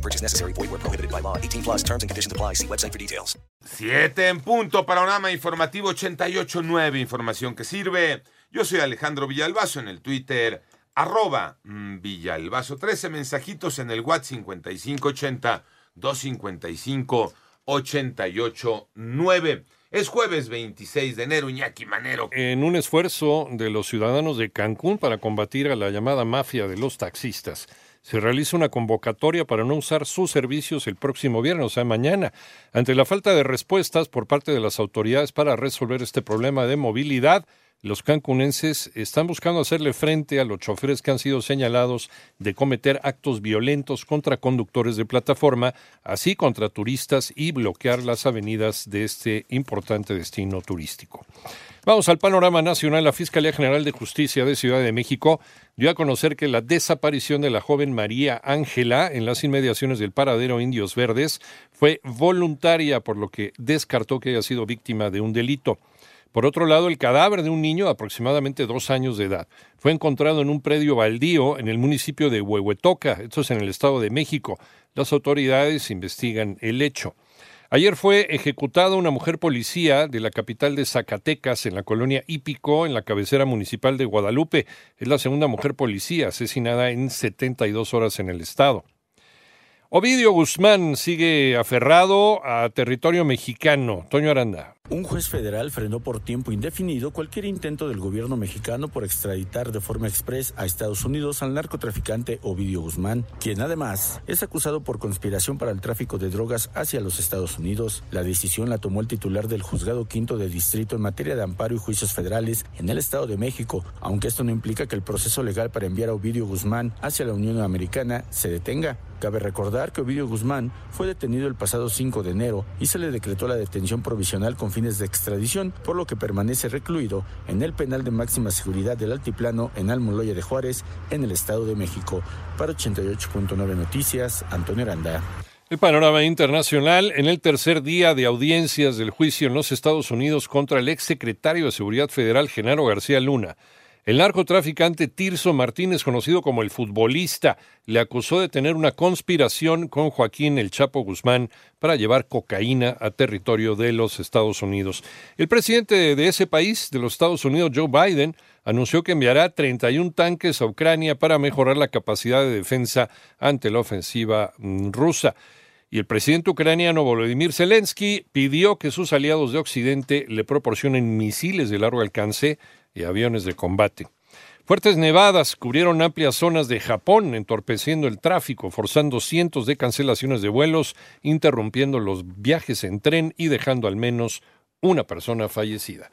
No purchase necessary. Void where prohibited by law. 18 plus terms and conditions apply. See website for details. Siete en punto, panorama informativo 88.9, información que sirve. Yo soy Alejandro Villalbazo en el Twitter, arroba mm, Villalbazo. 13 mensajitos en el WhatsApp 5580 255 889. Es jueves 26 de enero, Iñaki Manero. En un esfuerzo de los ciudadanos de Cancún para combatir a la llamada mafia de los taxistas, se realiza una convocatoria para no usar sus servicios el próximo viernes, o sea, mañana, ante la falta de respuestas por parte de las autoridades para resolver este problema de movilidad. Los cancunenses están buscando hacerle frente a los choferes que han sido señalados de cometer actos violentos contra conductores de plataforma, así contra turistas y bloquear las avenidas de este importante destino turístico. Vamos al panorama nacional. La Fiscalía General de Justicia de Ciudad de México dio a conocer que la desaparición de la joven María Ángela en las inmediaciones del paradero Indios Verdes fue voluntaria, por lo que descartó que haya sido víctima de un delito. Por otro lado, el cadáver de un niño de aproximadamente dos años de edad fue encontrado en un predio baldío en el municipio de Huehuetoca, esto es en el Estado de México. Las autoridades investigan el hecho. Ayer fue ejecutada una mujer policía de la capital de Zacatecas, en la colonia Hípico, en la cabecera municipal de Guadalupe. Es la segunda mujer policía asesinada en 72 horas en el estado. Ovidio Guzmán sigue aferrado a territorio mexicano. Toño Aranda. Un juez federal frenó por tiempo indefinido cualquier intento del gobierno mexicano por extraditar de forma express a Estados Unidos al narcotraficante Ovidio Guzmán, quien además es acusado por conspiración para el tráfico de drogas hacia los Estados Unidos. La decisión la tomó el titular del Juzgado Quinto de Distrito en materia de amparo y juicios federales en el Estado de México, aunque esto no implica que el proceso legal para enviar a Ovidio Guzmán hacia la Unión Americana se detenga. Cabe recordar que Ovidio Guzmán fue detenido el pasado 5 de enero y se le decretó la detención provisional con fines de extradición, por lo que permanece recluido en el penal de máxima seguridad del Altiplano en Almoloya de Juárez, en el Estado de México. Para 88.9 Noticias, Antonio Aranda. El panorama internacional en el tercer día de audiencias del juicio en los Estados Unidos contra el exsecretario de Seguridad Federal Genaro García Luna. El narcotraficante Tirso Martínez, conocido como el futbolista, le acusó de tener una conspiración con Joaquín El Chapo Guzmán para llevar cocaína a territorio de los Estados Unidos. El presidente de ese país, de los Estados Unidos, Joe Biden, anunció que enviará 31 tanques a Ucrania para mejorar la capacidad de defensa ante la ofensiva mm, rusa. Y el presidente ucraniano Volodymyr Zelensky pidió que sus aliados de Occidente le proporcionen misiles de largo alcance y aviones de combate. Fuertes nevadas cubrieron amplias zonas de Japón, entorpeciendo el tráfico, forzando cientos de cancelaciones de vuelos, interrumpiendo los viajes en tren y dejando al menos una persona fallecida.